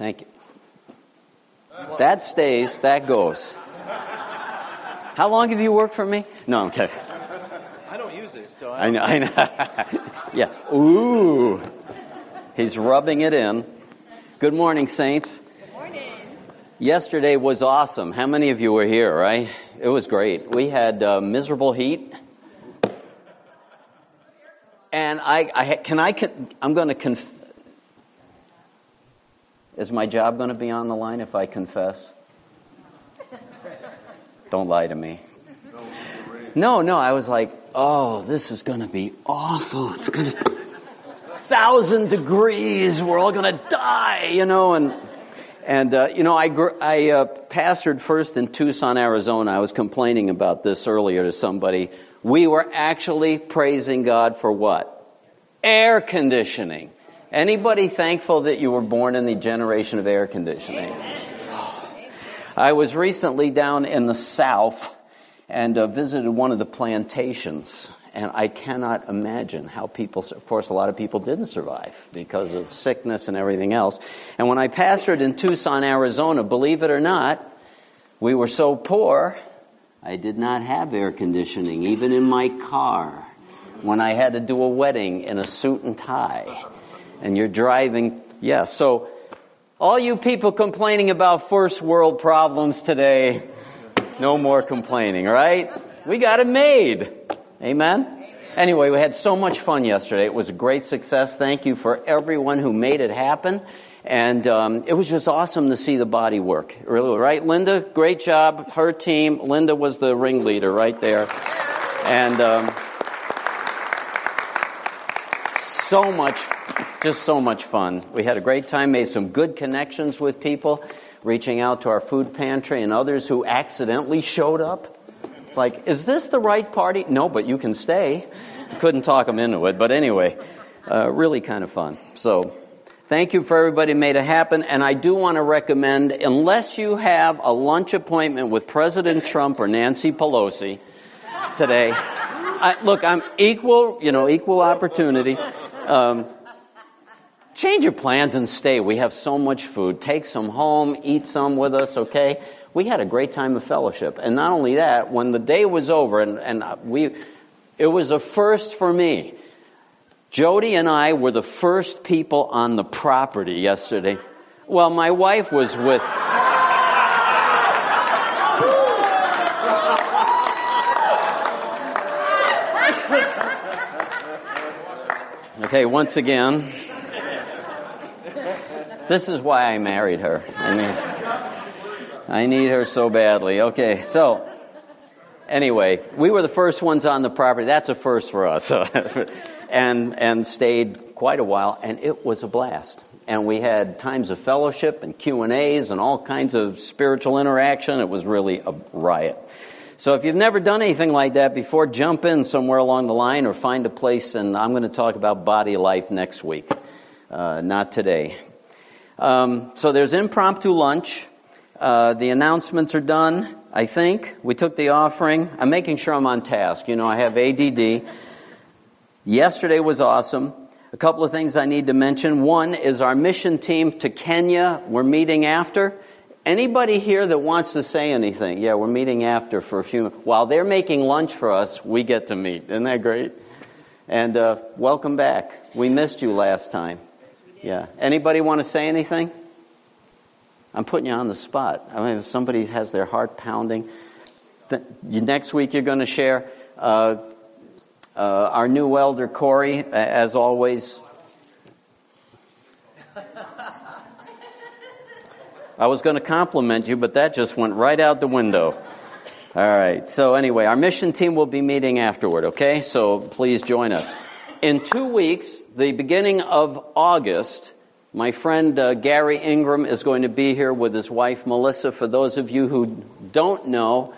Thank you. That stays, that goes. How long have you worked for me? No, I'm kidding. I don't use it, so I, I know, I know. yeah. Ooh. He's rubbing it in. Good morning, Saints. Good morning. Yesterday was awesome. How many of you were here, right? It was great. We had uh, miserable heat. And I, I can I, con- I'm going to conf- Is my job going to be on the line if I confess? Don't lie to me. No, no, I was like, oh, this is going to be awful. It's going to thousand degrees. We're all going to die, you know. And and uh, you know, I gr- I uh, pastored first in Tucson, Arizona. I was complaining about this earlier to somebody. We were actually praising God for what? Air conditioning. Anybody thankful that you were born in the generation of air conditioning? I was recently down in the South and uh, visited one of the plantations. And I cannot imagine how people, of course, a lot of people didn't survive because of sickness and everything else. And when I pastored in Tucson, Arizona, believe it or not, we were so poor, I did not have air conditioning, even in my car. When I had to do a wedding in a suit and tie, and you're driving, yes. Yeah, so, all you people complaining about first world problems today, no more complaining, right? We got it made. Amen? Anyway, we had so much fun yesterday. It was a great success. Thank you for everyone who made it happen. And um, it was just awesome to see the body work. Really, right? Linda, great job. Her team. Linda was the ringleader right there. And um, so much, just so much fun. We had a great time, made some good connections with people, reaching out to our food pantry and others who accidentally showed up. Like, is this the right party? No, but you can stay. Couldn't talk them into it, but anyway, uh, really kind of fun. So, thank you for everybody who made it happen. And I do want to recommend, unless you have a lunch appointment with President Trump or Nancy Pelosi today, I, look, I'm equal, you know, equal opportunity. Um, change your plans and stay. We have so much food. Take some home, eat some with us, okay? We had a great time of fellowship. And not only that, when the day was over, and, and we, it was a first for me. Jody and I were the first people on the property yesterday. Well, my wife was with. Okay, once again, this is why I married her. I mean, I need her so badly. Okay, so anyway, we were the first ones on the property. That's a first for us, and and stayed quite a while, and it was a blast. And we had times of fellowship and Q and A's and all kinds of spiritual interaction. It was really a riot. So if you've never done anything like that before, jump in somewhere along the line or find a place, and I'm going to talk about body life next week, uh, not today. Um, so there's impromptu lunch. Uh, the announcements are done, I think. We took the offering. I'm making sure I'm on task. You know, I have ADD. Yesterday was awesome. A couple of things I need to mention. One is our mission team to Kenya. We're meeting after. Anybody here that wants to say anything? Yeah, we're meeting after for a few minutes. While they're making lunch for us, we get to meet. Isn't that great? And uh, welcome back. We missed you last time. Yeah. Anybody want to say anything? I'm putting you on the spot. I mean, if somebody has their heart pounding, th- next week you're going to share uh, uh, our new elder, Corey, as always. I was going to compliment you, but that just went right out the window. All right. So, anyway, our mission team will be meeting afterward, okay? So, please join us. In two weeks, the beginning of August, my friend uh, Gary Ingram is going to be here with his wife Melissa. For those of you who don't know,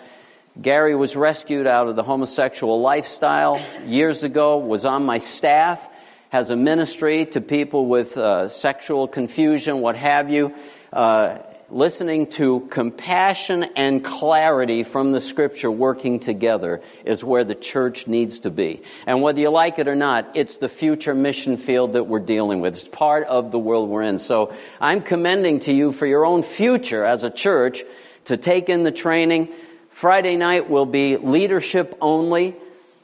Gary was rescued out of the homosexual lifestyle years ago, was on my staff, has a ministry to people with uh, sexual confusion, what have you. Uh, listening to compassion and clarity from the scripture working together is where the church needs to be. And whether you like it or not, it's the future mission field that we're dealing with. It's part of the world we're in. So I'm commending to you for your own future as a church to take in the training. Friday night will be leadership only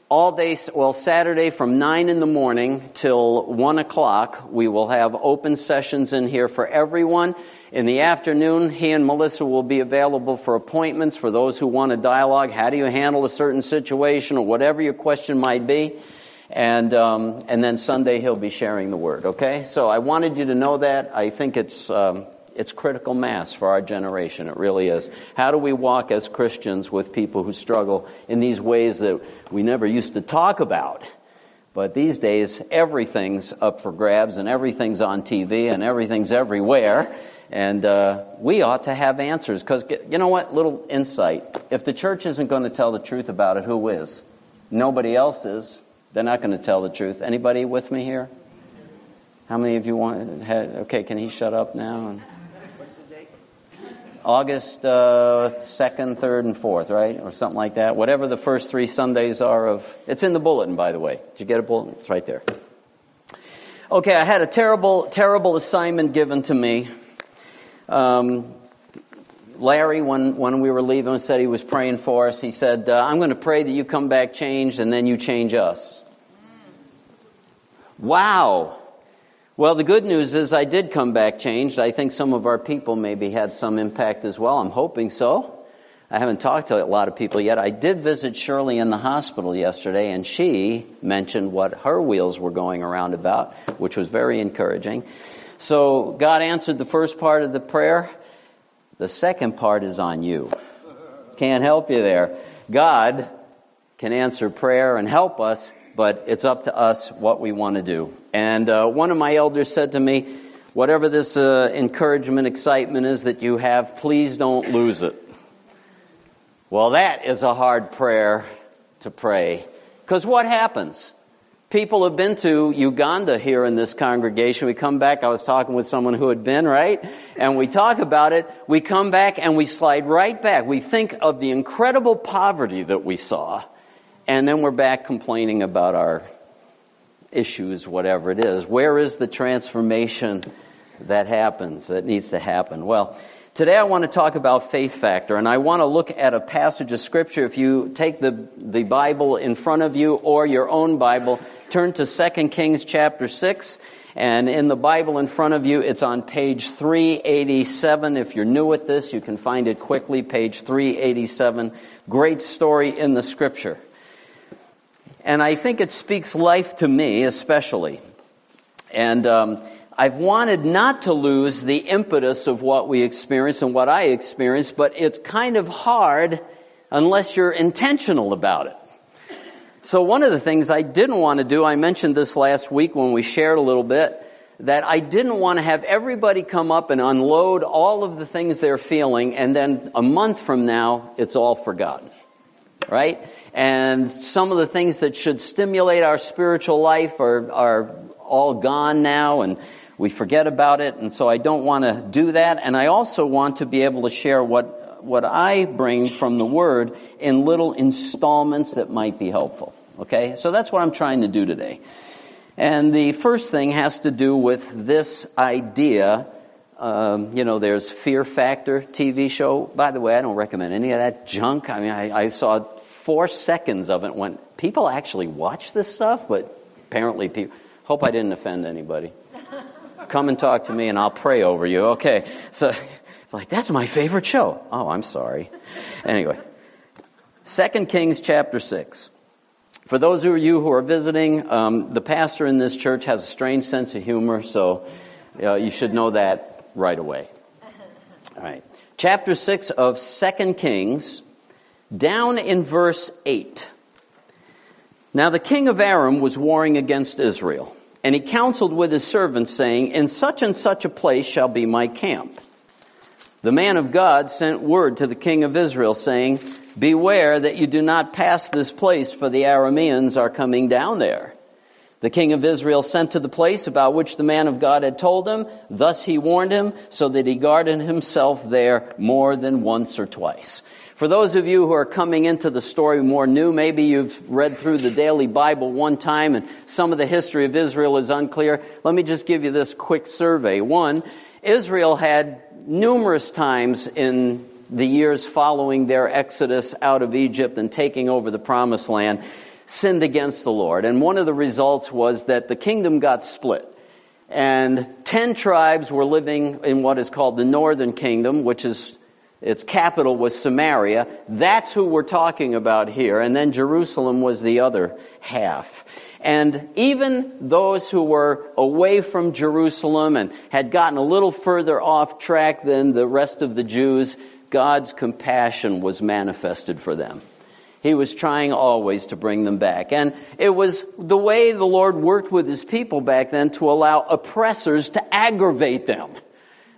all day, well, Saturday from 9 in the morning till 1 o'clock, we will have open sessions in here for everyone. In the afternoon, he and Melissa will be available for appointments for those who want a dialogue. How do you handle a certain situation or whatever your question might be? And, um, and then Sunday, he'll be sharing the word, okay? So I wanted you to know that. I think it's, um, it's critical mass for our generation. It really is. How do we walk as Christians with people who struggle in these ways that we never used to talk about? But these days, everything's up for grabs and everything's on TV and everything's everywhere. And uh, we ought to have answers because, you know what? Little insight. If the church isn't going to tell the truth about it, who is? Nobody else is. They're not going to tell the truth. Anybody with me here? How many of you want? Okay, can he shut up now? What's the date? August uh, 2nd, 3rd, and 4th, right? Or something like that. Whatever the first three Sundays are of. It's in the bulletin, by the way. Did you get a bulletin? It's right there. Okay, I had a terrible, terrible assignment given to me um, Larry, when, when we were leaving, said he was praying for us. He said, uh, I'm going to pray that you come back changed and then you change us. Wow. Well, the good news is I did come back changed. I think some of our people maybe had some impact as well. I'm hoping so. I haven't talked to a lot of people yet. I did visit Shirley in the hospital yesterday, and she mentioned what her wheels were going around about, which was very encouraging. So God answered the first part of the prayer. The second part is on you. Can't help you there. God can answer prayer and help us, but it's up to us what we want to do. And uh, one of my elders said to me, Whatever this uh, encouragement, excitement is that you have, please don't lose it. Well, that is a hard prayer to pray. Because what happens? People have been to Uganda here in this congregation. We come back, I was talking with someone who had been, right? And we talk about it. We come back and we slide right back. We think of the incredible poverty that we saw. And then we're back complaining about our issues, whatever it is. Where is the transformation that happens, that needs to happen? Well, Today I want to talk about faith factor, and I want to look at a passage of Scripture. If you take the, the Bible in front of you or your own Bible, turn to 2 Kings chapter 6. And in the Bible in front of you, it's on page 387. If you're new at this, you can find it quickly, page 387. Great story in the Scripture. And I think it speaks life to me, especially. And um, I've wanted not to lose the impetus of what we experience and what I experience, but it's kind of hard unless you're intentional about it. So, one of the things I didn't want to do, I mentioned this last week when we shared a little bit, that I didn't want to have everybody come up and unload all of the things they're feeling, and then a month from now, it's all forgotten. Right? And some of the things that should stimulate our spiritual life are, are all gone now, and we forget about it, and so I don't want to do that. And I also want to be able to share what, what I bring from the Word in little installments that might be helpful. Okay? So that's what I'm trying to do today. And the first thing has to do with this idea. Um, you know, there's Fear Factor TV show. By the way, I don't recommend any of that junk. I mean, I, I saw four seconds of it when people actually watch this stuff, but apparently people. Hope I didn't offend anybody come and talk to me and I'll pray over you. Okay. So it's like, that's my favorite show. Oh, I'm sorry. Anyway, 2 Kings chapter 6. For those of you who are visiting, um, the pastor in this church has a strange sense of humor, so uh, you should know that right away. All right. Chapter 6 of 2 Kings, down in verse 8. Now the king of Aram was warring against Israel. And he counseled with his servants, saying, In such and such a place shall be my camp. The man of God sent word to the king of Israel, saying, Beware that you do not pass this place, for the Arameans are coming down there. The king of Israel sent to the place about which the man of God had told him. Thus he warned him, so that he guarded himself there more than once or twice. For those of you who are coming into the story more new, maybe you've read through the daily Bible one time and some of the history of Israel is unclear. Let me just give you this quick survey. One, Israel had numerous times in the years following their exodus out of Egypt and taking over the promised land sinned against the Lord. And one of the results was that the kingdom got split. And 10 tribes were living in what is called the northern kingdom, which is its capital was Samaria. That's who we're talking about here. And then Jerusalem was the other half. And even those who were away from Jerusalem and had gotten a little further off track than the rest of the Jews, God's compassion was manifested for them. He was trying always to bring them back. And it was the way the Lord worked with his people back then to allow oppressors to aggravate them.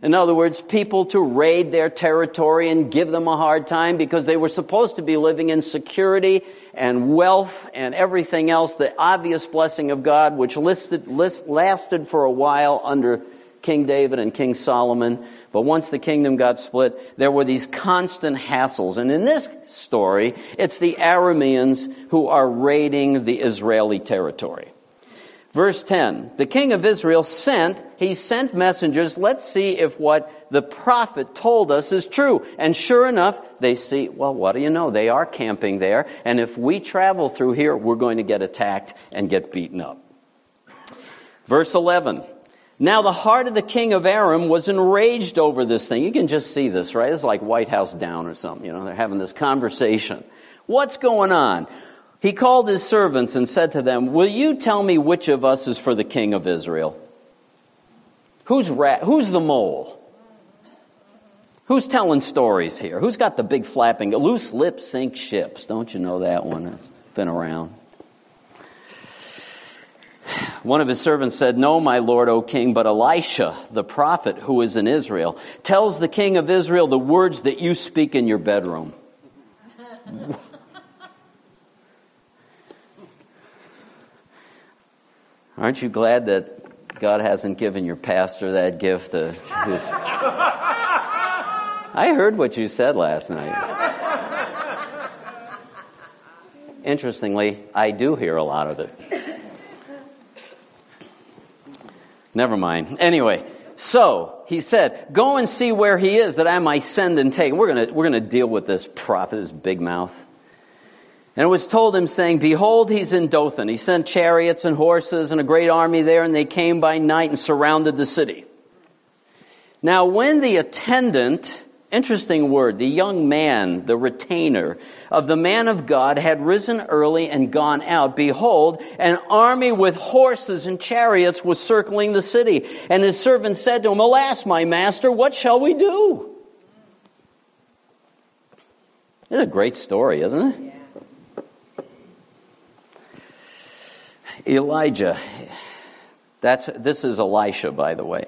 In other words, people to raid their territory and give them a hard time because they were supposed to be living in security and wealth and everything else, the obvious blessing of God, which listed, list, lasted for a while under King David and King Solomon. But once the kingdom got split, there were these constant hassles. And in this story, it's the Arameans who are raiding the Israeli territory. Verse 10 The king of Israel sent, he sent messengers. Let's see if what the prophet told us is true. And sure enough, they see, well, what do you know? They are camping there. And if we travel through here, we're going to get attacked and get beaten up. Verse 11 Now the heart of the king of Aram was enraged over this thing. You can just see this, right? It's like White House down or something. You know, they're having this conversation. What's going on? He called his servants and said to them, Will you tell me which of us is for the king of Israel? Who's, ra- who's the mole? Who's telling stories here? Who's got the big flapping? Loose lips sink ships. Don't you know that one? It's been around. One of his servants said, No, my lord, O king, but Elisha, the prophet who is in Israel, tells the king of Israel the words that you speak in your bedroom. Aren't you glad that God hasn't given your pastor that gift? his... I heard what you said last night. Interestingly, I do hear a lot of it. Never mind. Anyway, so he said, Go and see where he is that I might send and take. We're going we're going to deal with this prophet, this big mouth. And it was told him, saying, Behold, he's in Dothan. He sent chariots and horses and a great army there, and they came by night and surrounded the city. Now, when the attendant, interesting word, the young man, the retainer of the man of God had risen early and gone out, behold, an army with horses and chariots was circling the city. And his servant said to him, Alas, my master, what shall we do? It's a great story, isn't it? Elijah. That's, this is Elisha, by the way.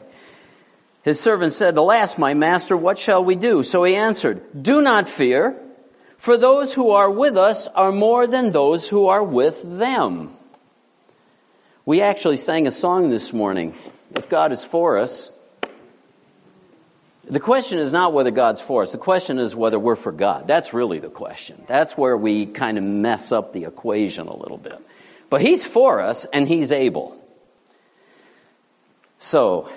His servant said, Alas, my master, what shall we do? So he answered, Do not fear, for those who are with us are more than those who are with them. We actually sang a song this morning. If God is for us, the question is not whether God's for us. The question is whether we're for God. That's really the question. That's where we kind of mess up the equation a little bit. But he's for us and he's able. So,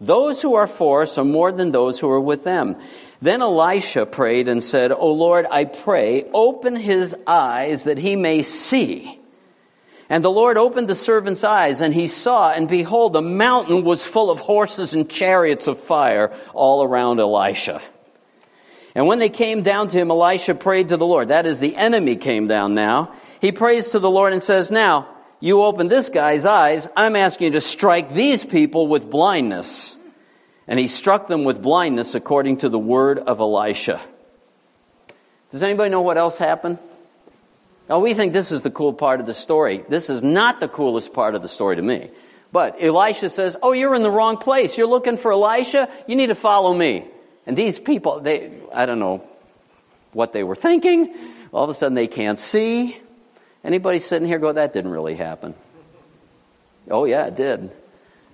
those who are for us are more than those who are with them. Then Elisha prayed and said, O Lord, I pray, open his eyes that he may see. And the Lord opened the servant's eyes, and he saw, and behold, the mountain was full of horses and chariots of fire all around Elisha. And when they came down to him, Elisha prayed to the Lord. That is, the enemy came down now he prays to the Lord and says, Now, you open this guy's eyes. I'm asking you to strike these people with blindness. And he struck them with blindness according to the word of Elisha. Does anybody know what else happened? Now, we think this is the cool part of the story. This is not the coolest part of the story to me. But Elisha says, Oh, you're in the wrong place. You're looking for Elisha? You need to follow me. And these people, they, I don't know what they were thinking. All of a sudden they can't see. Anybody sitting here go, that didn't really happen? Oh, yeah, it did.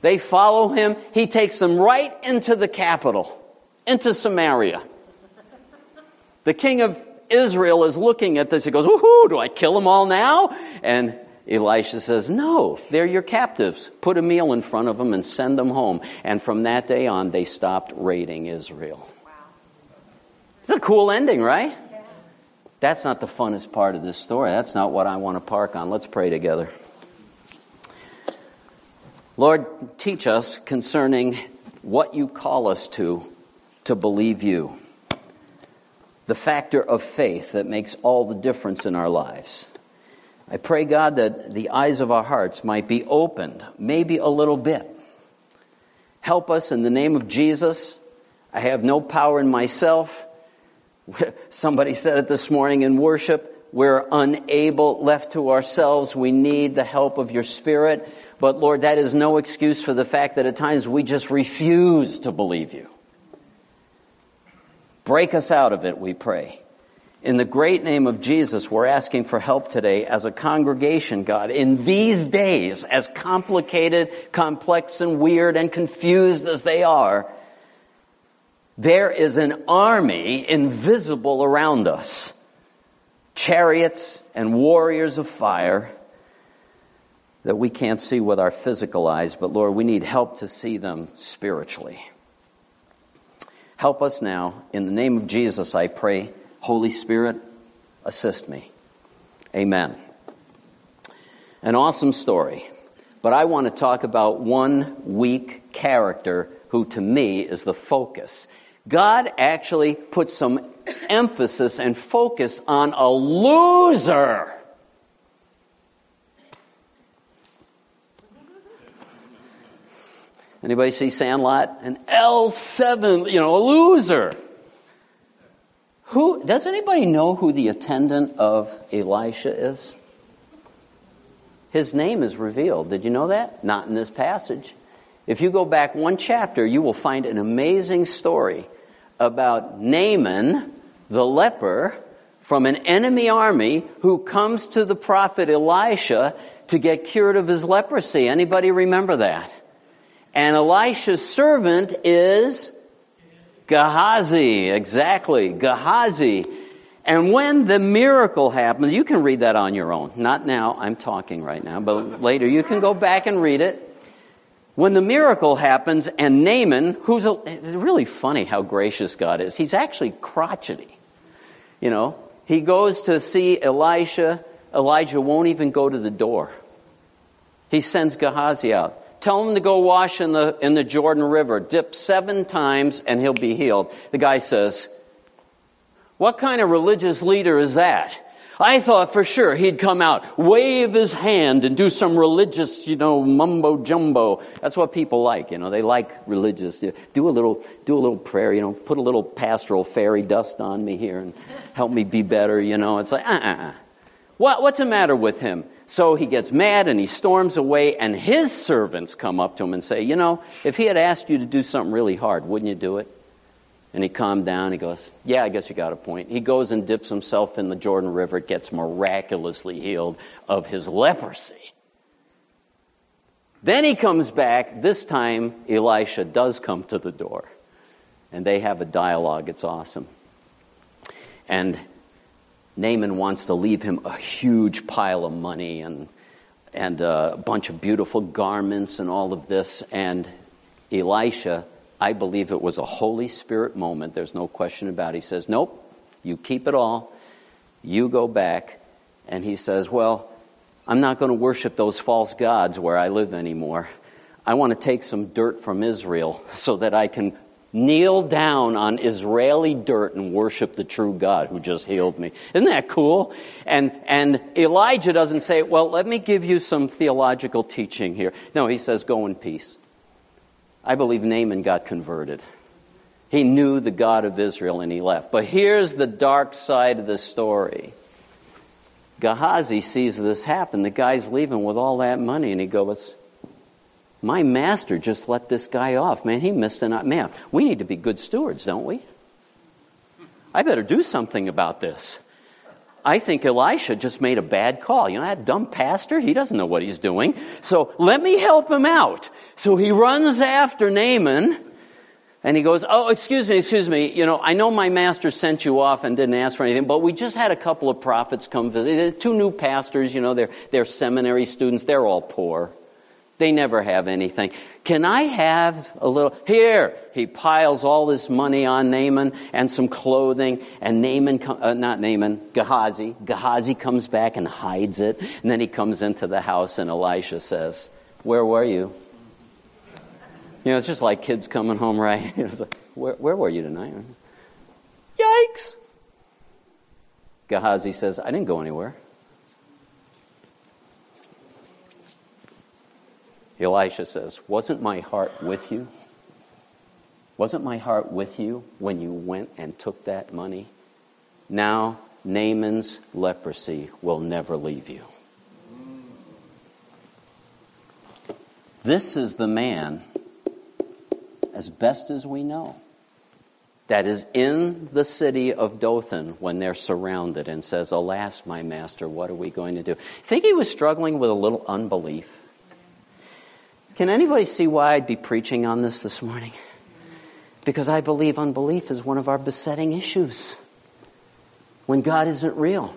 They follow him. He takes them right into the capital, into Samaria. The king of Israel is looking at this. He goes, Woohoo, do I kill them all now? And Elisha says, No, they're your captives. Put a meal in front of them and send them home. And from that day on, they stopped raiding Israel. Wow. It's a cool ending, right? That's not the funnest part of this story. That's not what I want to park on. Let's pray together. Lord, teach us concerning what you call us to, to believe you. The factor of faith that makes all the difference in our lives. I pray, God, that the eyes of our hearts might be opened, maybe a little bit. Help us in the name of Jesus. I have no power in myself. Somebody said it this morning in worship. We're unable, left to ourselves. We need the help of your Spirit. But Lord, that is no excuse for the fact that at times we just refuse to believe you. Break us out of it, we pray. In the great name of Jesus, we're asking for help today as a congregation, God. In these days, as complicated, complex, and weird and confused as they are, there is an army invisible around us chariots and warriors of fire that we can't see with our physical eyes, but Lord, we need help to see them spiritually. Help us now. In the name of Jesus, I pray. Holy Spirit, assist me. Amen. An awesome story. But I want to talk about one weak character who, to me, is the focus. God actually put some emphasis and focus on a loser. Anybody see Sandlot? An L7, you know, a loser. Who does anybody know who the attendant of Elisha is? His name is revealed. Did you know that? Not in this passage. If you go back one chapter, you will find an amazing story about Naaman, the leper, from an enemy army who comes to the prophet Elisha to get cured of his leprosy. Anybody remember that? And Elisha's servant is Gehazi. Exactly, Gehazi. And when the miracle happens, you can read that on your own. Not now, I'm talking right now, but later you can go back and read it. When the miracle happens, and Naaman, who's a, really funny how gracious God is, he's actually crotchety. You know, he goes to see Elisha. Elijah won't even go to the door. He sends Gehazi out. Tell him to go wash in the, in the Jordan River. Dip seven times and he'll be healed. The guy says, What kind of religious leader is that? I thought for sure he'd come out, wave his hand, and do some religious, you know, mumbo jumbo. That's what people like, you know. They like religious. Do a little, do a little prayer, you know. Put a little pastoral fairy dust on me here and help me be better, you know. It's like, uh, uh, uh. What, what's the matter with him? So he gets mad and he storms away, and his servants come up to him and say, You know, if he had asked you to do something really hard, wouldn't you do it? And he calmed down. He goes, Yeah, I guess you got a point. He goes and dips himself in the Jordan River, gets miraculously healed of his leprosy. Then he comes back. This time, Elisha does come to the door. And they have a dialogue. It's awesome. And Naaman wants to leave him a huge pile of money and, and a bunch of beautiful garments and all of this. And Elisha, I believe it was a Holy Spirit moment. There's no question about it. He says, Nope, you keep it all. You go back. And he says, Well, I'm not going to worship those false gods where I live anymore. I want to take some dirt from Israel so that I can kneel down on Israeli dirt and worship the true God who just healed me. Isn't that cool? And, and Elijah doesn't say, well, let me give you some theological teaching here. No, he says, go in peace. I believe Naaman got converted. He knew the God of Israel and he left. But here's the dark side of the story. Gehazi sees this happen. The guy's leaving with all that money and he goes, my master just let this guy off. Man, he missed an man. We need to be good stewards, don't we? I better do something about this. I think Elisha just made a bad call. You know, that dumb pastor, he doesn't know what he's doing. So let me help him out. So he runs after Naaman and he goes, Oh, excuse me, excuse me. You know, I know my master sent you off and didn't ask for anything, but we just had a couple of prophets come visit. Two new pastors, you know, they're, they're seminary students. They're all poor. They never have anything. Can I have a little? Here! He piles all this money on Naaman and some clothing, and Naaman, uh, not Naaman, Gehazi. Gehazi comes back and hides it, and then he comes into the house, and Elisha says, Where were you? You know, it's just like kids coming home, right? Know, like, where, where were you tonight? Yikes! Gehazi says, I didn't go anywhere. Elisha says, Wasn't my heart with you? Wasn't my heart with you when you went and took that money? Now Naaman's leprosy will never leave you. This is the man, as best as we know, that is in the city of Dothan when they're surrounded and says, Alas, my master, what are we going to do? Think he was struggling with a little unbelief? Can anybody see why I'd be preaching on this this morning? Because I believe unbelief is one of our besetting issues. When God isn't real,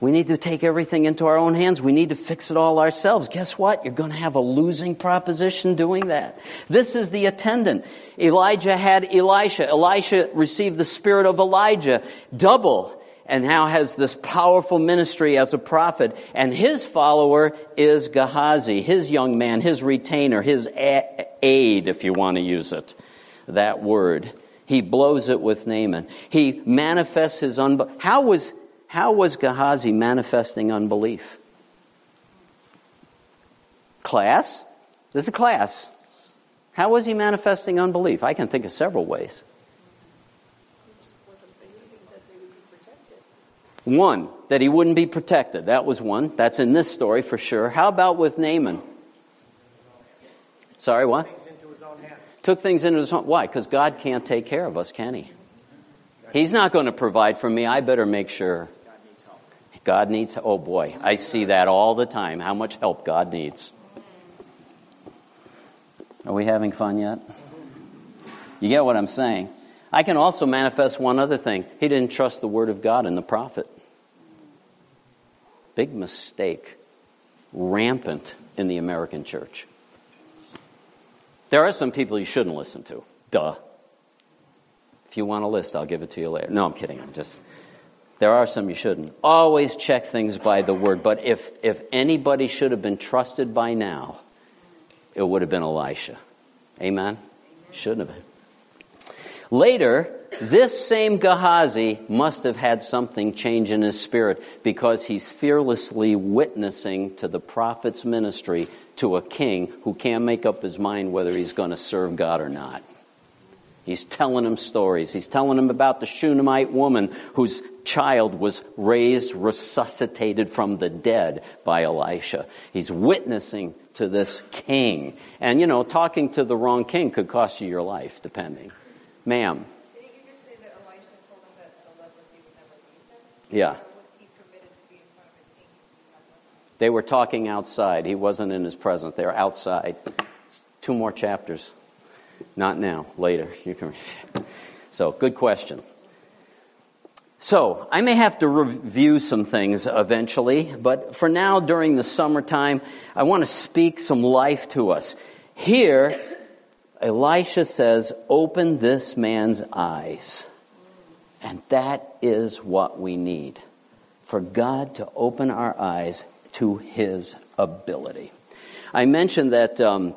we need to take everything into our own hands. We need to fix it all ourselves. Guess what? You're going to have a losing proposition doing that. This is the attendant. Elijah had Elisha. Elisha received the spirit of Elijah. Double and now has this powerful ministry as a prophet. And his follower is Gehazi, his young man, his retainer, his aide, if you want to use it, that word. He blows it with Naaman. He manifests his unbelief. How was, how was Gehazi manifesting unbelief? Class? This is a class. How was he manifesting unbelief? I can think of several ways. One, that he wouldn't be protected. That was one. That's in this story for sure. How about with Naaman? Sorry, what? Took things into his own. Hands. Why? Because God can't take care of us, can he? He's not going to provide for me. I better make sure. God needs, oh boy, I see that all the time, how much help God needs. Are we having fun yet? You get what I'm saying? I can also manifest one other thing. He didn't trust the word of God and the prophet. Big mistake. Rampant in the American church. There are some people you shouldn't listen to. Duh. If you want a list, I'll give it to you later. No, I'm kidding. I'm just. There are some you shouldn't. Always check things by the word. But if, if anybody should have been trusted by now, it would have been Elisha. Amen? Shouldn't have been. Later, this same Gehazi must have had something change in his spirit because he's fearlessly witnessing to the prophet's ministry to a king who can't make up his mind whether he's going to serve God or not. He's telling him stories. He's telling him about the Shunammite woman whose child was raised, resuscitated from the dead by Elisha. He's witnessing to this king. And, you know, talking to the wrong king could cost you your life, depending. Ma'am. Yeah. They were talking outside. He wasn't in his presence. They were outside. Two more chapters. Not now, later. You can So, good question. So, I may have to review some things eventually, but for now, during the summertime, I want to speak some life to us. Here, Elisha says, Open this man's eyes. And that is what we need for God to open our eyes to his ability. I mentioned that um,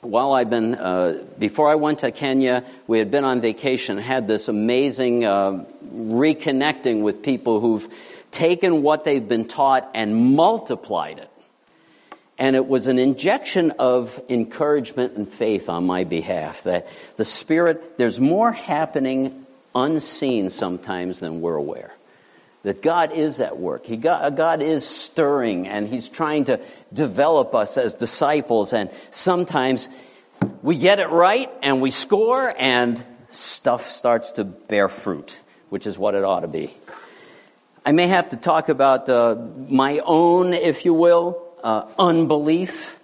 while I've been, uh, before I went to Kenya, we had been on vacation, had this amazing uh, reconnecting with people who've taken what they've been taught and multiplied it and it was an injection of encouragement and faith on my behalf that the Spirit, there's more happening unseen sometimes than we're aware. That God is at work. He God is stirring and He's trying to develop us as disciples. And sometimes we get it right and we score and stuff starts to bear fruit, which is what it ought to be. I may have to talk about uh, my own, if you will, uh, unbelief,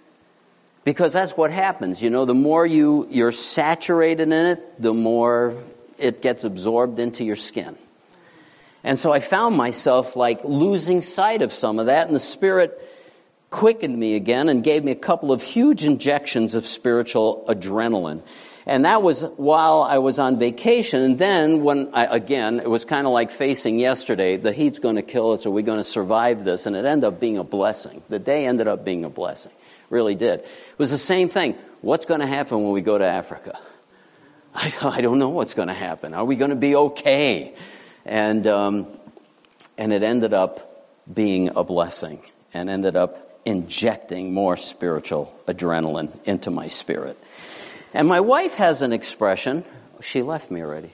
because that's what happens. You know, the more you, you're saturated in it, the more it gets absorbed into your skin. And so I found myself like losing sight of some of that, and the Spirit quickened me again and gave me a couple of huge injections of spiritual adrenaline. And that was while I was on vacation. And then, when I, again, it was kind of like facing yesterday the heat's going to kill us. Are we going to survive this? And it ended up being a blessing. The day ended up being a blessing. Really did. It was the same thing. What's going to happen when we go to Africa? I, I don't know what's going to happen. Are we going to be okay? And, um, and it ended up being a blessing and ended up injecting more spiritual adrenaline into my spirit. And my wife has an expression. She left me already.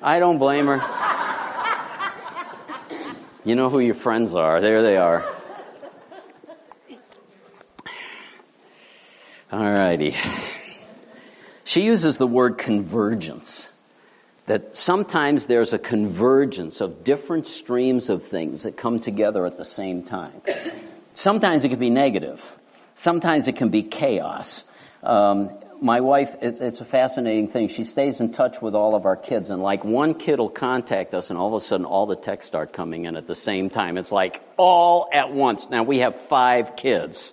I don't blame her. You know who your friends are. There they are. All righty. She uses the word convergence. That sometimes there's a convergence of different streams of things that come together at the same time. Sometimes it can be negative. Sometimes it can be chaos. Um, my wife, it's, it's, a fascinating thing. She stays in touch with all of our kids, and like one kid will contact us, and all of a sudden, all the texts start coming in at the same time. It's like all at once. Now, we have five kids.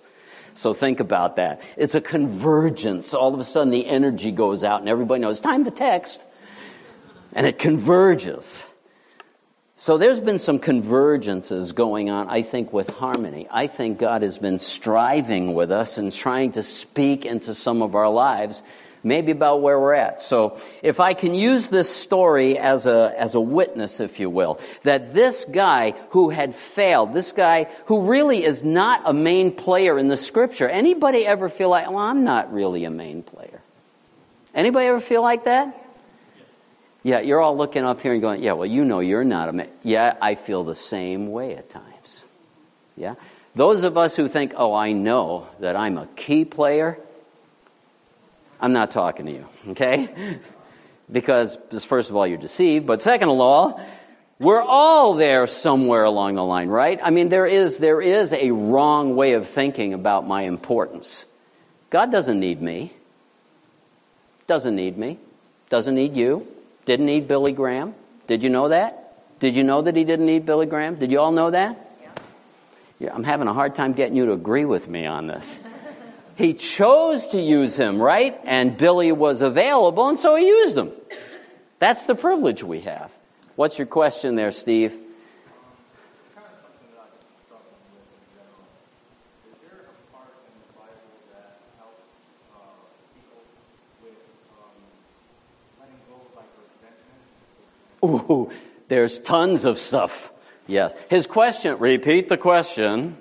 So think about that. It's a convergence. All of a sudden, the energy goes out, and everybody knows time to text. And it converges. So there's been some convergences going on, I think, with harmony. I think God has been striving with us and trying to speak into some of our lives, maybe about where we're at. So if I can use this story as a, as a witness, if you will, that this guy who had failed, this guy who really is not a main player in the scripture, anybody ever feel like, well, I'm not really a main player? Anybody ever feel like that? Yeah, you're all looking up here and going, yeah, well, you know you're not a man. Yeah, I feel the same way at times. Yeah? Those of us who think, oh, I know that I'm a key player, I'm not talking to you, okay? Because, first of all, you're deceived, but second of all, we're all there somewhere along the line, right? I mean, there is, there is a wrong way of thinking about my importance. God doesn't need me. Doesn't need me. Doesn't need you. Didn't need Billy Graham. Did you know that? Did you know that he didn't need Billy Graham? Did you all know that? Yeah. yeah I'm having a hard time getting you to agree with me on this. he chose to use him, right? And Billy was available, and so he used him. That's the privilege we have. What's your question there, Steve? Ooh, there's tons of stuff. Yes. His question, repeat the question.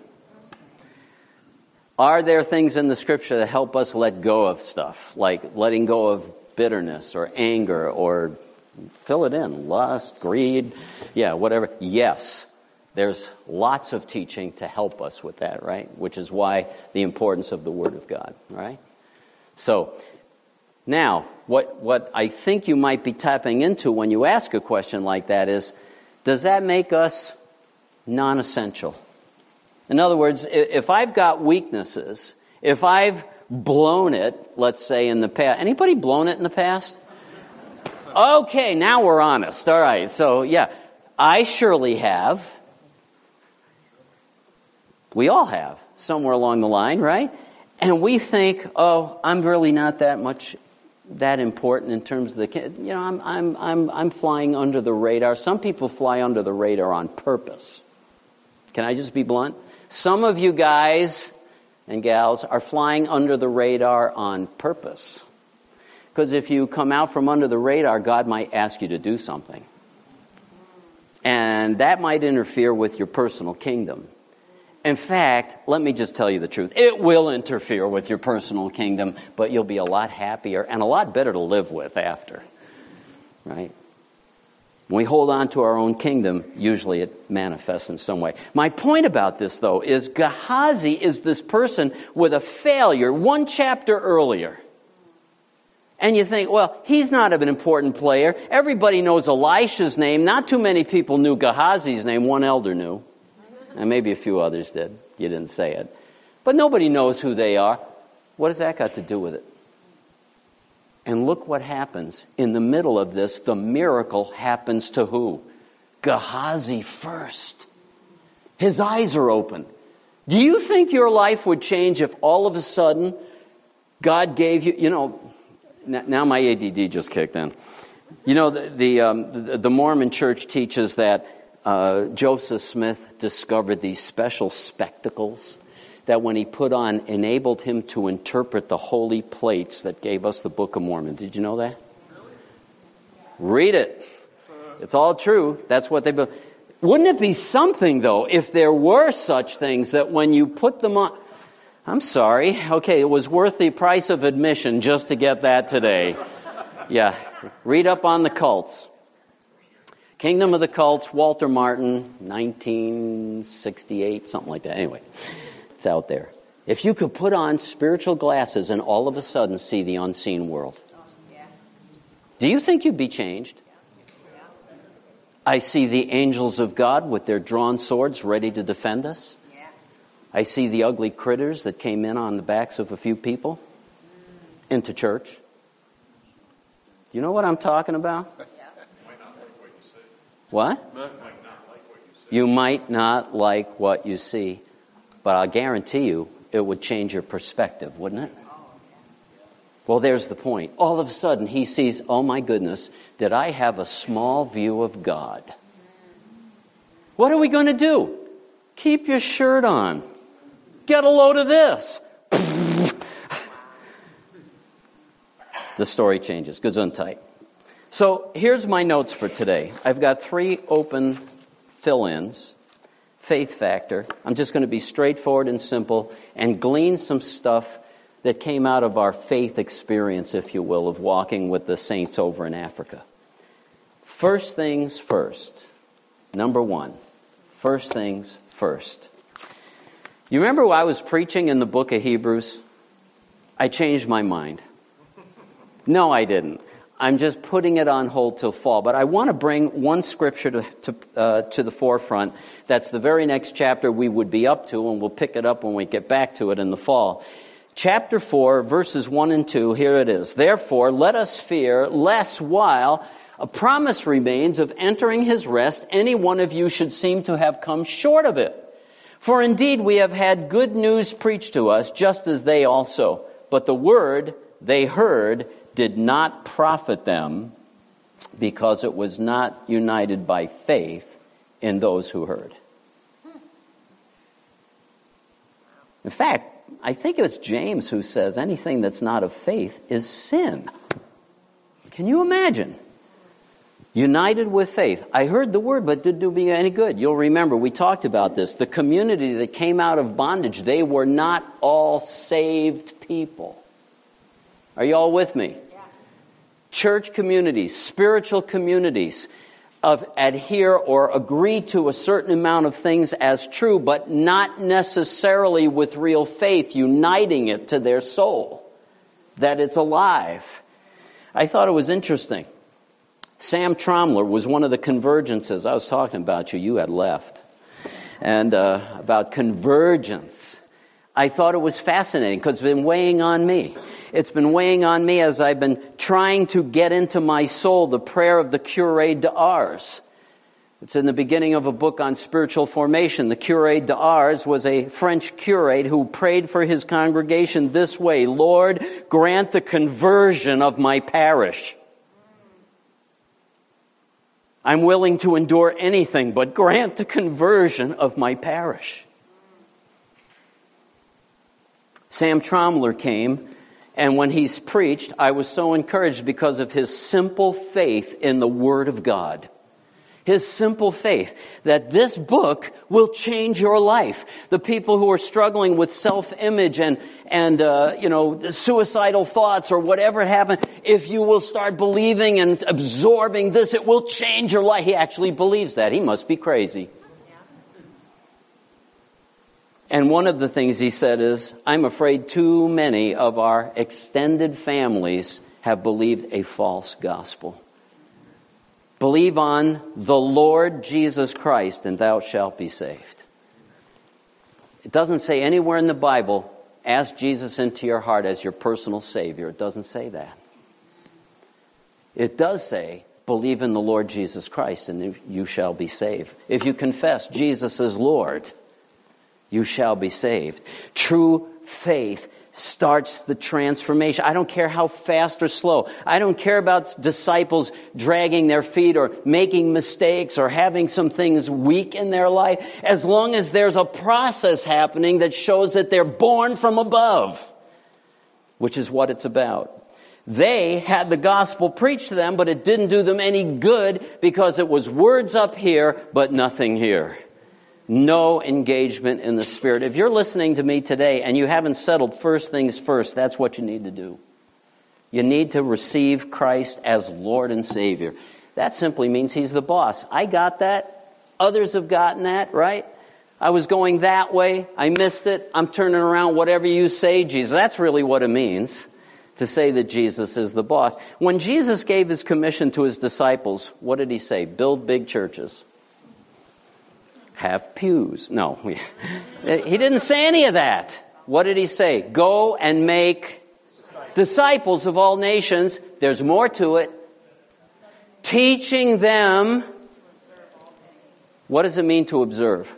Are there things in the scripture that help us let go of stuff, like letting go of bitterness or anger or fill it in, lust, greed, yeah, whatever? Yes. There's lots of teaching to help us with that, right? Which is why the importance of the Word of God, right? So, now, what, what I think you might be tapping into when you ask a question like that is does that make us non essential? In other words, if I've got weaknesses, if I've blown it, let's say in the past, anybody blown it in the past? Okay, now we're honest. All right, so yeah, I surely have. We all have, somewhere along the line, right? And we think, oh, I'm really not that much that important in terms of the you know I'm, I'm, I'm, I'm flying under the radar. Some people fly under the radar on purpose. Can i just be blunt? Some of you guys and gals are flying under the radar on purpose. Because if you come out from under the radar god might ask you to do something. And that might interfere with your personal kingdom in fact, let me just tell you the truth. It will interfere with your personal kingdom, but you'll be a lot happier and a lot better to live with after. Right? When we hold on to our own kingdom, usually it manifests in some way. My point about this, though, is Gehazi is this person with a failure one chapter earlier. And you think, well, he's not an important player. Everybody knows Elisha's name. Not too many people knew Gehazi's name. One elder knew. And maybe a few others did. You didn't say it. But nobody knows who they are. What has that got to do with it? And look what happens. In the middle of this, the miracle happens to who? Gehazi first. His eyes are open. Do you think your life would change if all of a sudden God gave you, you know, now my ADD just kicked in. You know, the, the, um, the, Mormon church teaches that uh, Joseph Smith discovered these special spectacles that when he put on enabled him to interpret the holy plates that gave us the Book of Mormon. Did you know that? Read it. It's all true. That's what they built. Wouldn't it be something though if there were such things that when you put them on I'm sorry. Okay, it was worth the price of admission just to get that today. Yeah, read up on the cults. Kingdom of the Cults, Walter Martin, 1968, something like that. Anyway, it's out there. If you could put on spiritual glasses and all of a sudden see the unseen world, do you think you'd be changed? I see the angels of God with their drawn swords ready to defend us. I see the ugly critters that came in on the backs of a few people into church. Do you know what I'm talking about? What? You might not like what you see, but I'll guarantee you it would change your perspective, wouldn't it? Well, there's the point. All of a sudden, he sees, oh my goodness, did I have a small view of God? What are we going to do? Keep your shirt on. Get a load of this. the story changes. Gesundheit. So here's my notes for today. I've got three open fill ins. Faith factor. I'm just going to be straightforward and simple and glean some stuff that came out of our faith experience, if you will, of walking with the saints over in Africa. First things first. Number one. First things first. You remember I was preaching in the book of Hebrews? I changed my mind. No, I didn't. I'm just putting it on hold till fall. But I want to bring one scripture to, to, uh, to the forefront. That's the very next chapter we would be up to, and we'll pick it up when we get back to it in the fall chapter 4, verses 1 and 2, here it is. Therefore, let us fear, lest while a promise remains of entering his rest, any one of you should seem to have come short of it. For indeed, we have had good news preached to us, just as they also. But the word they heard did not profit them because it was not united by faith in those who heard. In fact, I think it's James who says anything that's not of faith is sin. Can you imagine? United with faith. I heard the word, but did do me any good. You'll remember we talked about this. The community that came out of bondage, they were not all saved people. Are you all with me? Church communities, spiritual communities of adhere or agree to a certain amount of things as true, but not necessarily with real faith, uniting it to their soul, that it's alive. I thought it was interesting. Sam Tromler was one of the convergences. I was talking about you, you had left. And uh, about convergence. I thought it was fascinating because it's been weighing on me. It's been weighing on me as I've been trying to get into my soul the prayer of the Curé d'Ars. It's in the beginning of a book on spiritual formation. The Curé d'Ars was a French curate who prayed for his congregation this way Lord, grant the conversion of my parish. I'm willing to endure anything, but grant the conversion of my parish. Sam Tromler came and when he's preached, I was so encouraged because of his simple faith in the Word of God. His simple faith that this book will change your life. The people who are struggling with self-image and, and, uh, you know, suicidal thoughts or whatever happened, if you will start believing and absorbing this, it will change your life. He actually believes that. He must be crazy. And one of the things he said is, I'm afraid too many of our extended families have believed a false gospel. Believe on the Lord Jesus Christ, and thou shalt be saved. It doesn't say anywhere in the Bible, ask Jesus into your heart as your personal Savior. It doesn't say that. It does say, believe in the Lord Jesus Christ, and you shall be saved. If you confess Jesus is Lord, you shall be saved. True faith starts the transformation. I don't care how fast or slow. I don't care about disciples dragging their feet or making mistakes or having some things weak in their life, as long as there's a process happening that shows that they're born from above, which is what it's about. They had the gospel preached to them, but it didn't do them any good because it was words up here, but nothing here no engagement in the Spirit. If you're listening to me today and you haven't settled first things first, that's what you need to do. You need to receive Christ as Lord and Savior. That simply means He's the boss. I got that. Others have gotten that, right? I was going that way. I missed it. I'm turning around. Whatever you say, Jesus. That's really what it means to say that Jesus is the boss. When Jesus gave His commission to His disciples, what did He say? Build big churches have pews. No, he didn't say any of that. What did he say? Go and make disciples of all nations. There's more to it. Teaching them. What does it mean to observe?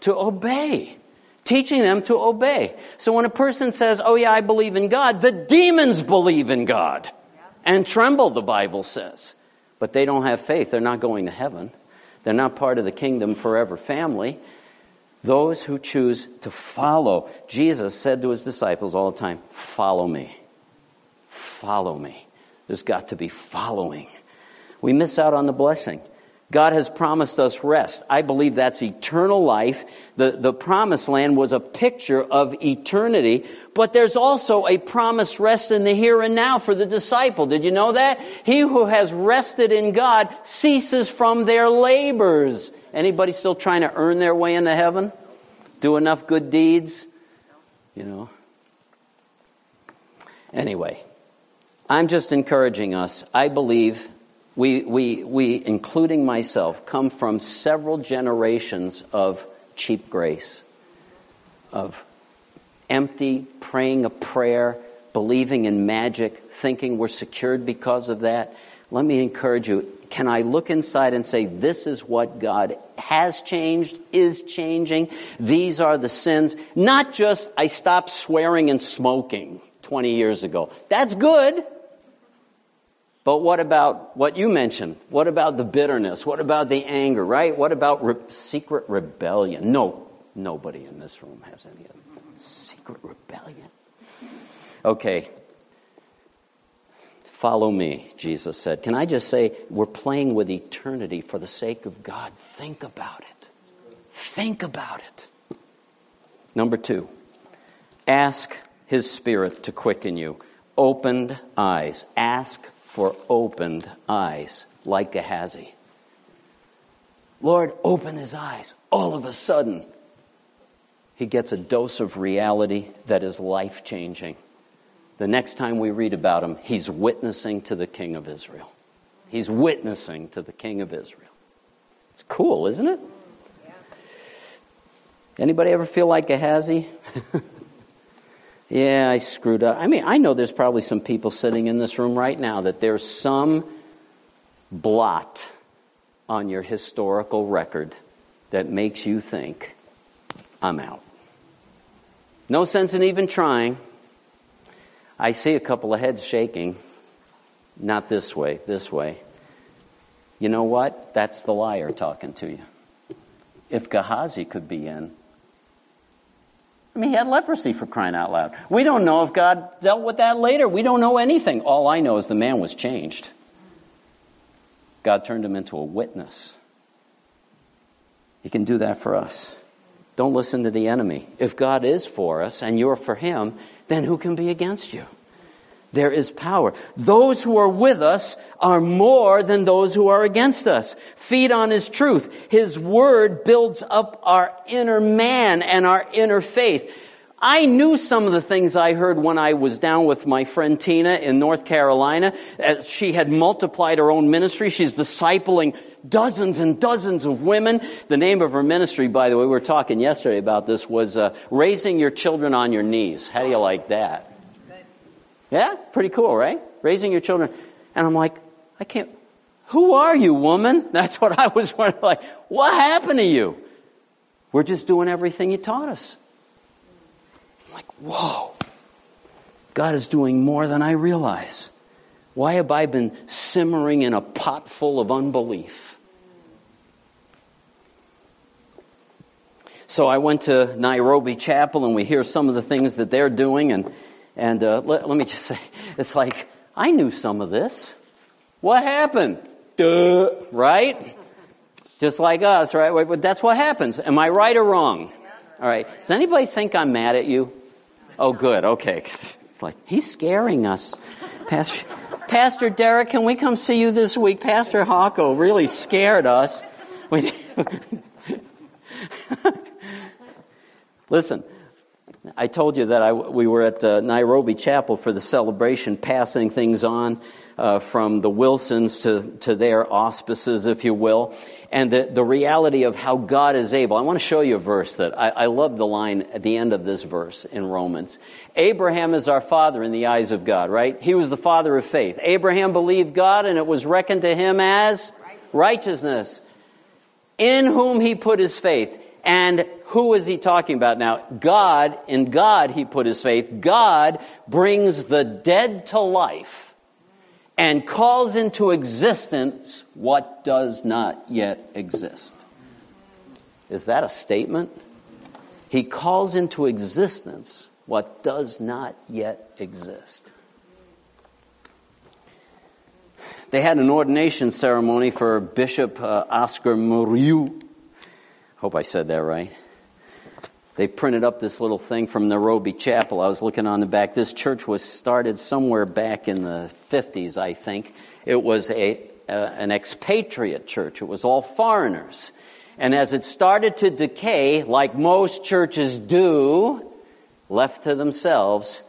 To obey. Teaching them to obey. So when a person says, Oh, yeah, I believe in God, the demons believe in God and tremble, the Bible says. But they don't have faith. They're not going to heaven. They're not part of the kingdom forever family. Those who choose to follow. Jesus said to his disciples all the time, Follow me. Follow me. There's got to be following. We miss out on the blessing. God has promised us rest. I believe that's eternal life. The, the promised land was a picture of eternity, but there's also a promised rest in the here and now for the disciple. Did you know that? He who has rested in God ceases from their labors. Anybody still trying to earn their way into heaven? Do enough good deeds? You know. Anyway, I'm just encouraging us. I believe we, we, we, including myself, come from several generations of cheap grace, of empty praying a prayer, believing in magic, thinking we're secured because of that. Let me encourage you. Can I look inside and say, this is what God has changed, is changing? These are the sins. Not just, I stopped swearing and smoking 20 years ago. That's good. But what about what you mentioned? What about the bitterness? What about the anger, right? What about re- secret rebellion? No, nobody in this room has any of them. Secret rebellion. Okay. Follow me, Jesus said. Can I just say, we're playing with eternity for the sake of God. Think about it. Think about it. Number two, ask His Spirit to quicken you. Opened eyes. Ask for opened eyes, like Gehazi. Lord, open his eyes. All of a sudden, he gets a dose of reality that is life changing. The next time we read about him, he's witnessing to the king of Israel. He's witnessing to the king of Israel. It's cool, isn't it? Anybody ever feel like Gehazi? Yeah, I screwed up. I mean, I know there's probably some people sitting in this room right now that there's some blot on your historical record that makes you think, I'm out. No sense in even trying. I see a couple of heads shaking. Not this way, this way. You know what? That's the liar talking to you. If Gehazi could be in, I mean, he had leprosy for crying out loud. We don't know if God dealt with that later. We don't know anything. All I know is the man was changed. God turned him into a witness. He can do that for us. Don't listen to the enemy. If God is for us and you're for him, then who can be against you? There is power. Those who are with us are more than those who are against us. Feed on His truth. His word builds up our inner man and our inner faith. I knew some of the things I heard when I was down with my friend Tina in North Carolina. She had multiplied her own ministry. She's discipling dozens and dozens of women. The name of her ministry, by the way, we were talking yesterday about this, was uh, Raising Your Children on Your Knees. How do you like that? Yeah, pretty cool, right? Raising your children. And I'm like, I can't. Who are you, woman? That's what I was wondering. Like, what happened to you? We're just doing everything you taught us I'm like, whoa, God is doing more than I realize. Why have I been simmering in a pot full of unbelief? So I went to Nairobi Chapel and we hear some of the things that they're doing. And, and uh, let, let me just say, it's like, I knew some of this. What happened? Duh, right? Just like us, right? But that's what happens. Am I right or wrong? All right. Does anybody think I'm mad at you? Oh, good. Okay. It's like, he's scaring us. Pastor, Pastor Derek, can we come see you this week? Pastor Hawco really scared us. Listen, I told you that I, we were at uh, Nairobi Chapel for the celebration, passing things on uh, from the Wilsons to, to their auspices, if you will, and the, the reality of how God is able. I want to show you a verse that I, I love the line at the end of this verse in Romans. Abraham is our father in the eyes of God, right? He was the father of faith. Abraham believed God, and it was reckoned to him as righteousness, in whom he put his faith. And who is he talking about now? God, in God he put his faith. God brings the dead to life and calls into existence what does not yet exist. Is that a statement? He calls into existence what does not yet exist. They had an ordination ceremony for Bishop uh, Oscar Muriu. Hope I said that right. They printed up this little thing from Nairobi Chapel. I was looking on the back. This church was started somewhere back in the 50s, I think. It was a, uh, an expatriate church, it was all foreigners. And as it started to decay, like most churches do, left to themselves,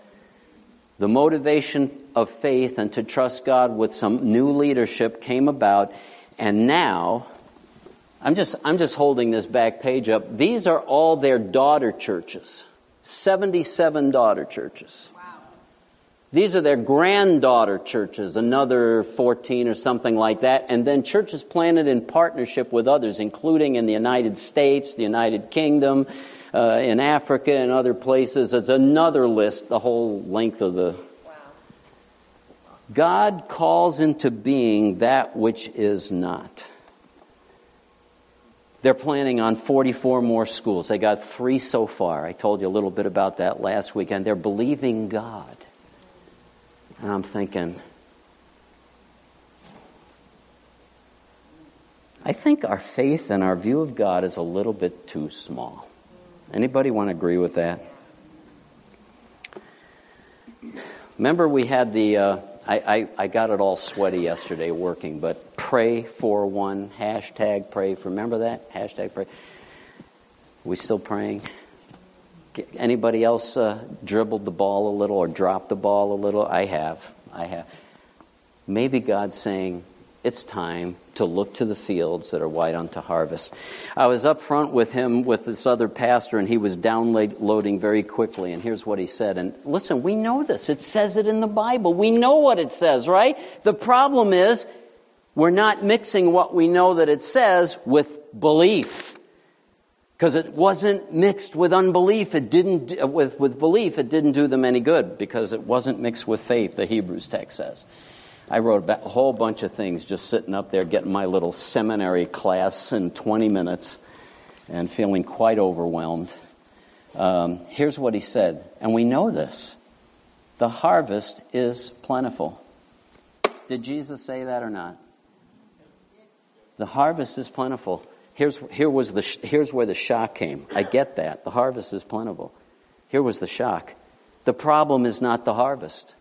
the motivation of faith and to trust God with some new leadership came about. And now, I'm just, I'm just holding this back page up. These are all their daughter churches 77 daughter churches. Wow. These are their granddaughter churches, another 14 or something like that. And then churches planted in partnership with others, including in the United States, the United Kingdom, uh, in Africa, and other places. It's another list, the whole length of the. Wow. God calls into being that which is not. They're planning on 44 more schools. They got three so far. I told you a little bit about that last weekend. They're believing God. And I'm thinking, I think our faith and our view of God is a little bit too small. Anybody want to agree with that? Remember, we had the. Uh, I, I, I, got it all sweaty yesterday working, but pray for one, hashtag pray for. Remember that? Hashtag pray. We still praying? Anybody else uh, dribbled the ball a little or dropped the ball a little? I have. I have. Maybe God's saying, it's time to look to the fields that are white unto harvest. I was up front with him with this other pastor, and he was downloading very quickly. And here's what he said. And listen, we know this. It says it in the Bible. We know what it says, right? The problem is we're not mixing what we know that it says with belief. Because it wasn't mixed with unbelief. It didn't, with, with belief, it didn't do them any good because it wasn't mixed with faith, the Hebrews text says. I wrote a whole bunch of things just sitting up there getting my little seminary class in 20 minutes and feeling quite overwhelmed. Um, here's what he said, and we know this the harvest is plentiful. Did Jesus say that or not? The harvest is plentiful. Here's, here was the, here's where the shock came. I get that. The harvest is plentiful. Here was the shock. The problem is not the harvest.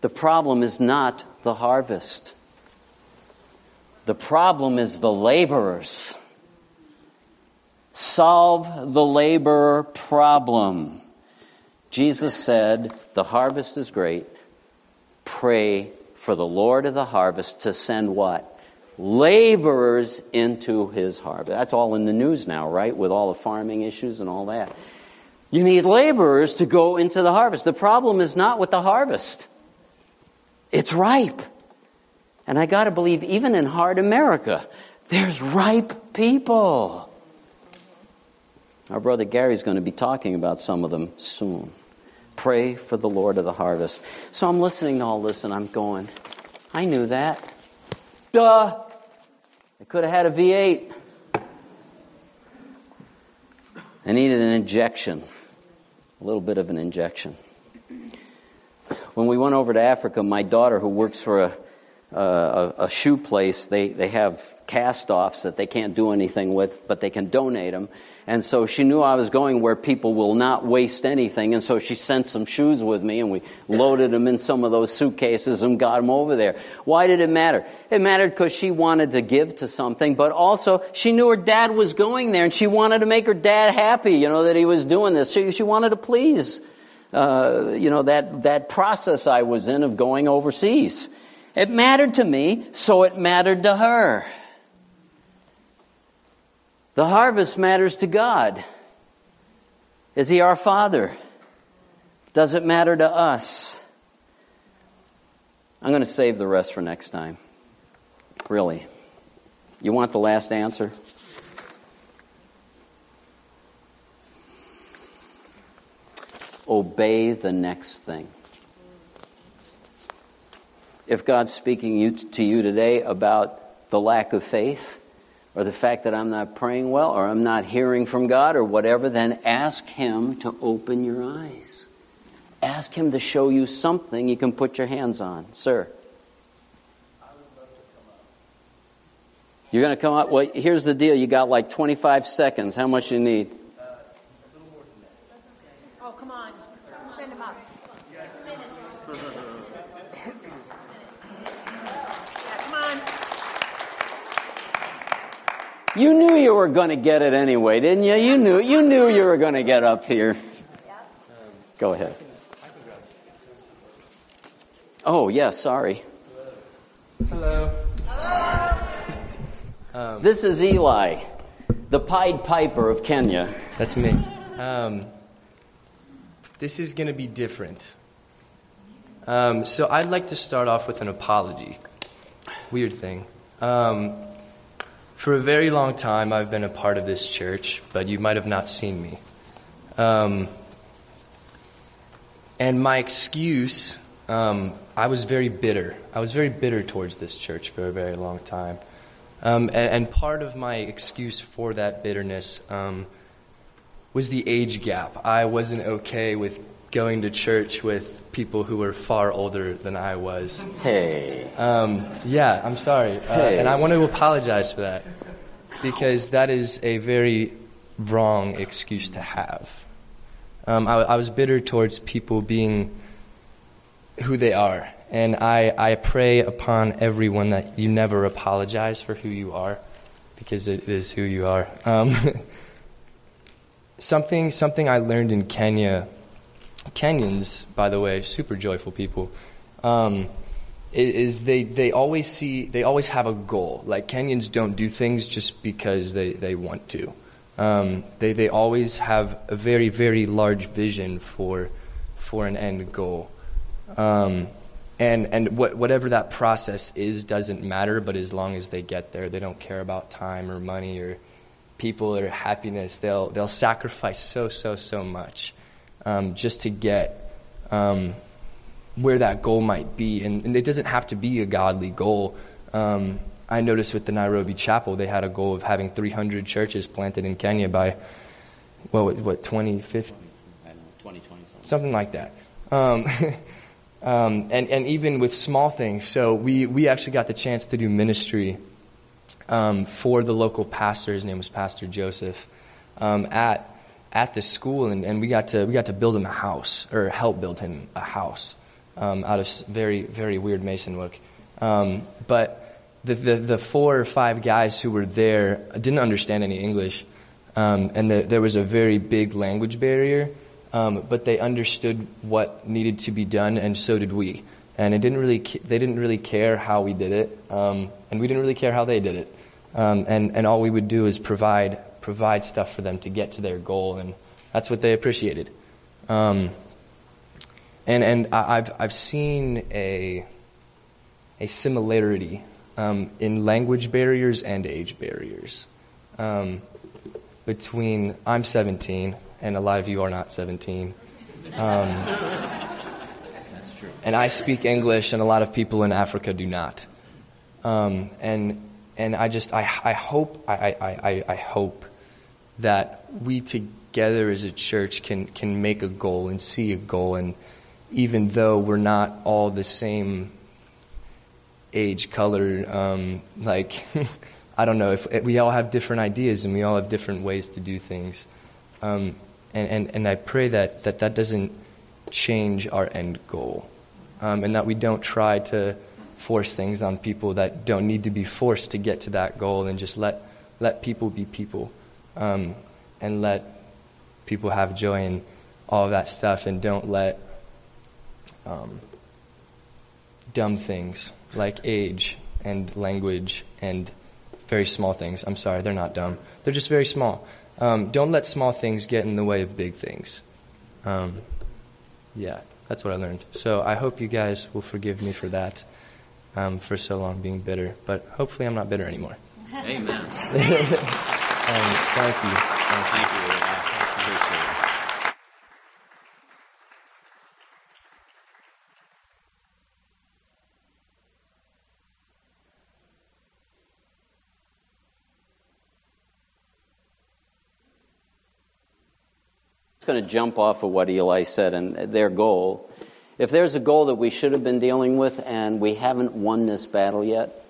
The problem is not the harvest. The problem is the laborers. solve the labor problem. Jesus said, The harvest is great. Pray for the Lord of the harvest to send what? Laborers into his harvest. That's all in the news now, right? With all the farming issues and all that. You need laborers to go into the harvest. The problem is not with the harvest, it's ripe. And I got to believe, even in hard America, there's ripe people. Our brother Gary's going to be talking about some of them soon. Pray for the Lord of the harvest. So I'm listening to all this and I'm going, I knew that. Duh! Could have had a V8. I needed an injection, a little bit of an injection. When we went over to Africa, my daughter, who works for a, a, a shoe place, they, they have cast offs that they can't do anything with, but they can donate them. And so she knew I was going where people will not waste anything. And so she sent some shoes with me and we loaded them in some of those suitcases and got them over there. Why did it matter? It mattered because she wanted to give to something, but also she knew her dad was going there and she wanted to make her dad happy, you know, that he was doing this. She, she wanted to please, uh, you know, that, that process I was in of going overseas. It mattered to me, so it mattered to her. The harvest matters to God. Is He our Father? Does it matter to us? I'm going to save the rest for next time. Really. You want the last answer? Obey the next thing. If God's speaking to you today about the lack of faith, or the fact that I'm not praying well or I'm not hearing from God or whatever, then ask Him to open your eyes. Ask Him to show you something you can put your hands on. Sir. You're going to come up. Well, here's the deal. You got like 25 seconds. How much you need? You knew you were going to get it anyway, didn't you? You knew you knew you were going to get up here. Go ahead. Oh, yeah, sorry. Hello. Um, this is Eli, the Pied Piper of Kenya. That's me. Um, this is going to be different. Um, so I'd like to start off with an apology. Weird thing. Um, for a very long time, I've been a part of this church, but you might have not seen me. Um, and my excuse, um, I was very bitter. I was very bitter towards this church for a very long time. Um, and, and, part of my excuse for that bitterness um, was the age gap. I wasn't okay with going to church with people who were far older than I was. Hey. Um, yeah, I'm sorry. Uh, hey. And I want to apologize for that because that is a very wrong excuse to have. Um, I, I, was bitter towards people being who they are. And I, I pray upon everyone that you never apologize for who you are because it is who you are. Um, something, something I learned in Kenya Kenyans, by the way, super joyful people, um, is they, they always see, they always have a goal. Like Kenyans don't do things just because they, they want to. Um, they, they always have a very, very large vision for, for an end goal. Um, and and what, whatever that process is doesn't matter, but as long as they get there, they don't care about time or money or people or happiness. They'll, they'll sacrifice so, so, so much um, just to get um, where that goal might be. And, and, it doesn't have to be a godly goal. Um, I noticed with the Nairobi Chapel, they had a goal of having 300 churches planted in Kenya by, well, what, what 2050? 2020. Something like that. Um, um, and, and even with small things. So we, we actually got the chance to do ministry um, for the local pastor. His name was Pastor Joseph. at at this school, and, and we got to we got to build him a house or help build him a house um, out of very very weird mason work. Um, but the, the, the four or five guys who were there didn't understand any English, Um, and the, there was a very big language barrier, um, but they understood what needed to be done, and so did we. And it didn't really, they didn't really care how we did it, um, and we didn't really care how they did it. Um, and, and all we would do is provide, provide stuff for them to get to their goal, and that's what they appreciated. Um, and and I've, I've seen a, a similarity um, in language barriers and age barriers um, between I'm 17 and a lot of you are not 17. Um, and I speak English, and a lot of people in Africa do not. Um, and and I just I, I hope I, I, I hope that we together as a church can can make a goal and see a goal and even though we're not all the same age, color, um, like, I don't know, if, if, we all have different ideas and we all have different ways to do things. Um, and, and, and I pray that, that that doesn't change our end goal. Um, and that we don't try to force things on people that don't need to be forced to get to that goal and just let, let people be people um, and let people have joy and all of that stuff and don't let um, dumb things like age and language and very small things. I'm sorry, they're not dumb. They're just very small. Um, don't let small things get in the way of big things. Um, yeah, that's what I learned. So I hope you guys will forgive me for that, um, for so long being bitter. But hopefully I'm not bitter anymore. Amen. Um, thank you. Thank you. going to jump off of what Eli said and their goal. If there's a goal that we should have been dealing with and we haven't won this battle yet,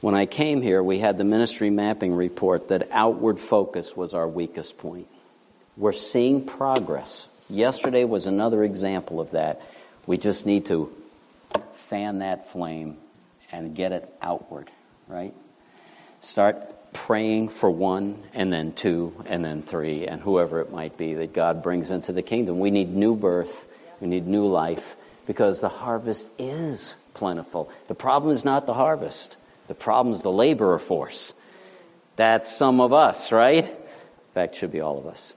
when I came here, we had the ministry mapping report that outward focus was our weakest point. We're seeing progress. Yesterday was another example of that. We just need to fan that flame and get it outward, right? Start praying for one and then two and then three and whoever it might be that God brings into the kingdom. We need new birth, we need new life because the harvest is plentiful. The problem is not the harvest, the problem is the laborer force. That's some of us, right? In fact, should be all of us.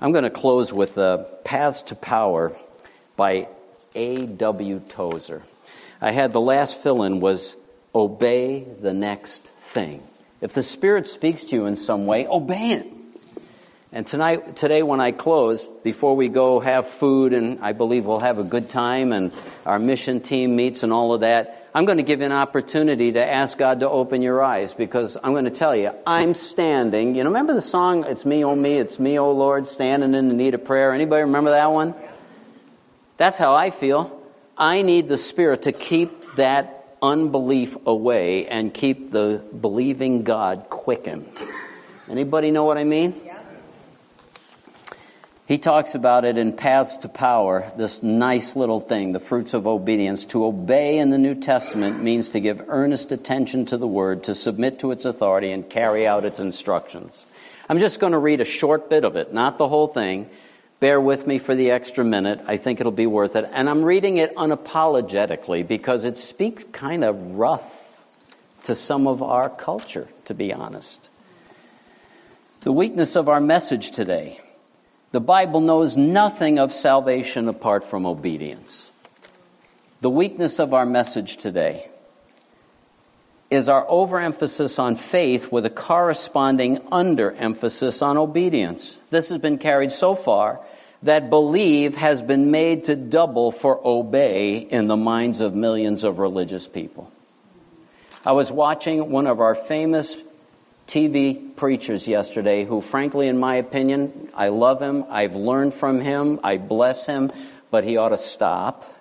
I'm going to close with uh, Paths to Power by A.W. Tozer. I had the last fill in was Obey the Next Thing. If the Spirit speaks to you in some way, obey it. And tonight, today, when I close, before we go have food, and I believe we'll have a good time, and our mission team meets and all of that, I'm going to give you an opportunity to ask God to open your eyes because I'm going to tell you, I'm standing. You know, remember the song, It's Me, Oh Me, It's Me, Oh Lord, standing in the need of prayer? Anybody remember that one? That's how I feel. I need the Spirit to keep that unbelief away and keep the believing God quickened. Anybody know what I mean? He talks about it in Paths to Power, this nice little thing, the fruits of obedience. To obey in the New Testament means to give earnest attention to the word, to submit to its authority, and carry out its instructions. I'm just going to read a short bit of it, not the whole thing, Bear with me for the extra minute. I think it'll be worth it. And I'm reading it unapologetically because it speaks kind of rough to some of our culture, to be honest. The weakness of our message today. The Bible knows nothing of salvation apart from obedience. The weakness of our message today is our overemphasis on faith with a corresponding underemphasis on obedience. This has been carried so far that believe has been made to double for obey in the minds of millions of religious people. I was watching one of our famous TV preachers yesterday who, frankly, in my opinion, I love him, I've learned from him, I bless him, but he ought to stop.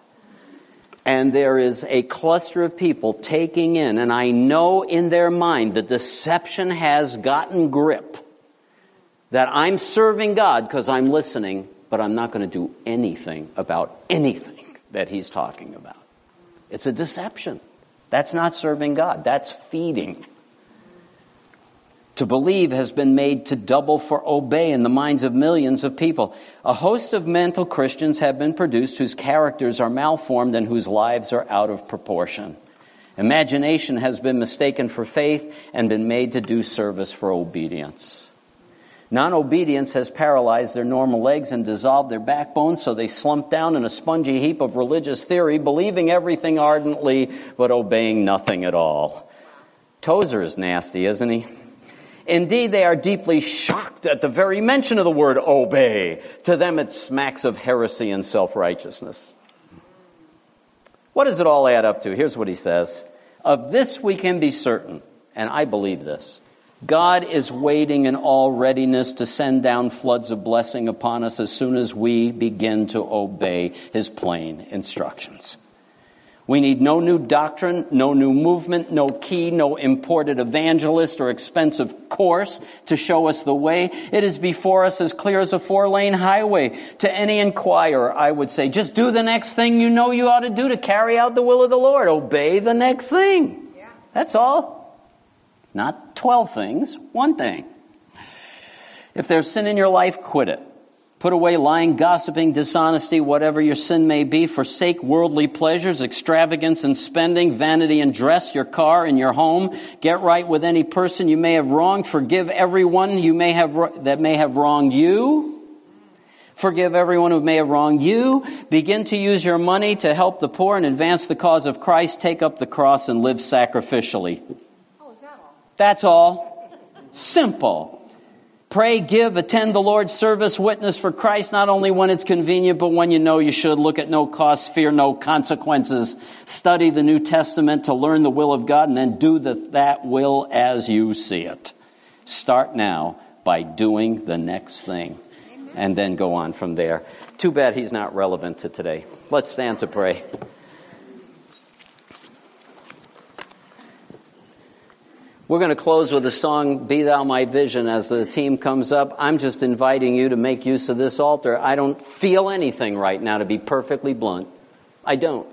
And there is a cluster of people taking in, and I know in their mind the deception has gotten grip that I'm serving God because I'm listening but I'm not going to do anything about anything that he's talking about. It's a deception. That's not serving God, that's feeding. To believe has been made to double for obey in the minds of millions of people. A host of mental Christians have been produced whose characters are malformed and whose lives are out of proportion. Imagination has been mistaken for faith and been made to do service for obedience. Non obedience has paralyzed their normal legs and dissolved their backbone, so they slump down in a spongy heap of religious theory, believing everything ardently, but obeying nothing at all. Tozer is nasty, isn't he? Indeed, they are deeply shocked at the very mention of the word obey. To them, it smacks of heresy and self righteousness. What does it all add up to? Here's what he says Of this we can be certain, and I believe this. God is waiting in all readiness to send down floods of blessing upon us as soon as we begin to obey his plain instructions. We need no new doctrine, no new movement, no key, no imported evangelist or expensive course to show us the way. It is before us as clear as a four lane highway. To any inquirer, I would say, just do the next thing you know you ought to do to carry out the will of the Lord. Obey the next thing. Yeah. That's all. Not 12 things, one thing. If there's sin in your life, quit it. Put away lying, gossiping, dishonesty, whatever your sin may be. Forsake worldly pleasures, extravagance and spending, vanity and dress, your car and your home. Get right with any person you may have wronged. Forgive everyone you may have, that may have wronged you. Forgive everyone who may have wronged you. Begin to use your money to help the poor and advance the cause of Christ. Take up the cross and live sacrificially. Oh, is that all? That's all. Simple. Pray, give, attend the Lord's service, witness for Christ, not only when it's convenient, but when you know you should. Look at no cost, fear no consequences. Study the New Testament to learn the will of God, and then do the, that will as you see it. Start now by doing the next thing, and then go on from there. Too bad he's not relevant to today. Let's stand to pray. We're going to close with the song, Be Thou My Vision, as the team comes up. I'm just inviting you to make use of this altar. I don't feel anything right now, to be perfectly blunt. I don't.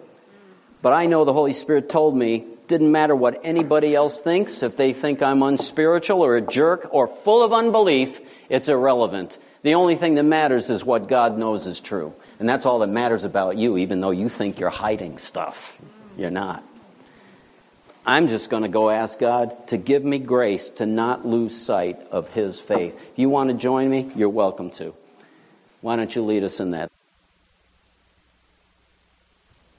But I know the Holy Spirit told me, didn't matter what anybody else thinks, if they think I'm unspiritual or a jerk or full of unbelief, it's irrelevant. The only thing that matters is what God knows is true. And that's all that matters about you, even though you think you're hiding stuff. You're not. I'm just going to go ask God to give me grace to not lose sight of His faith. If you want to join me, you're welcome to. Why don't you lead us in that?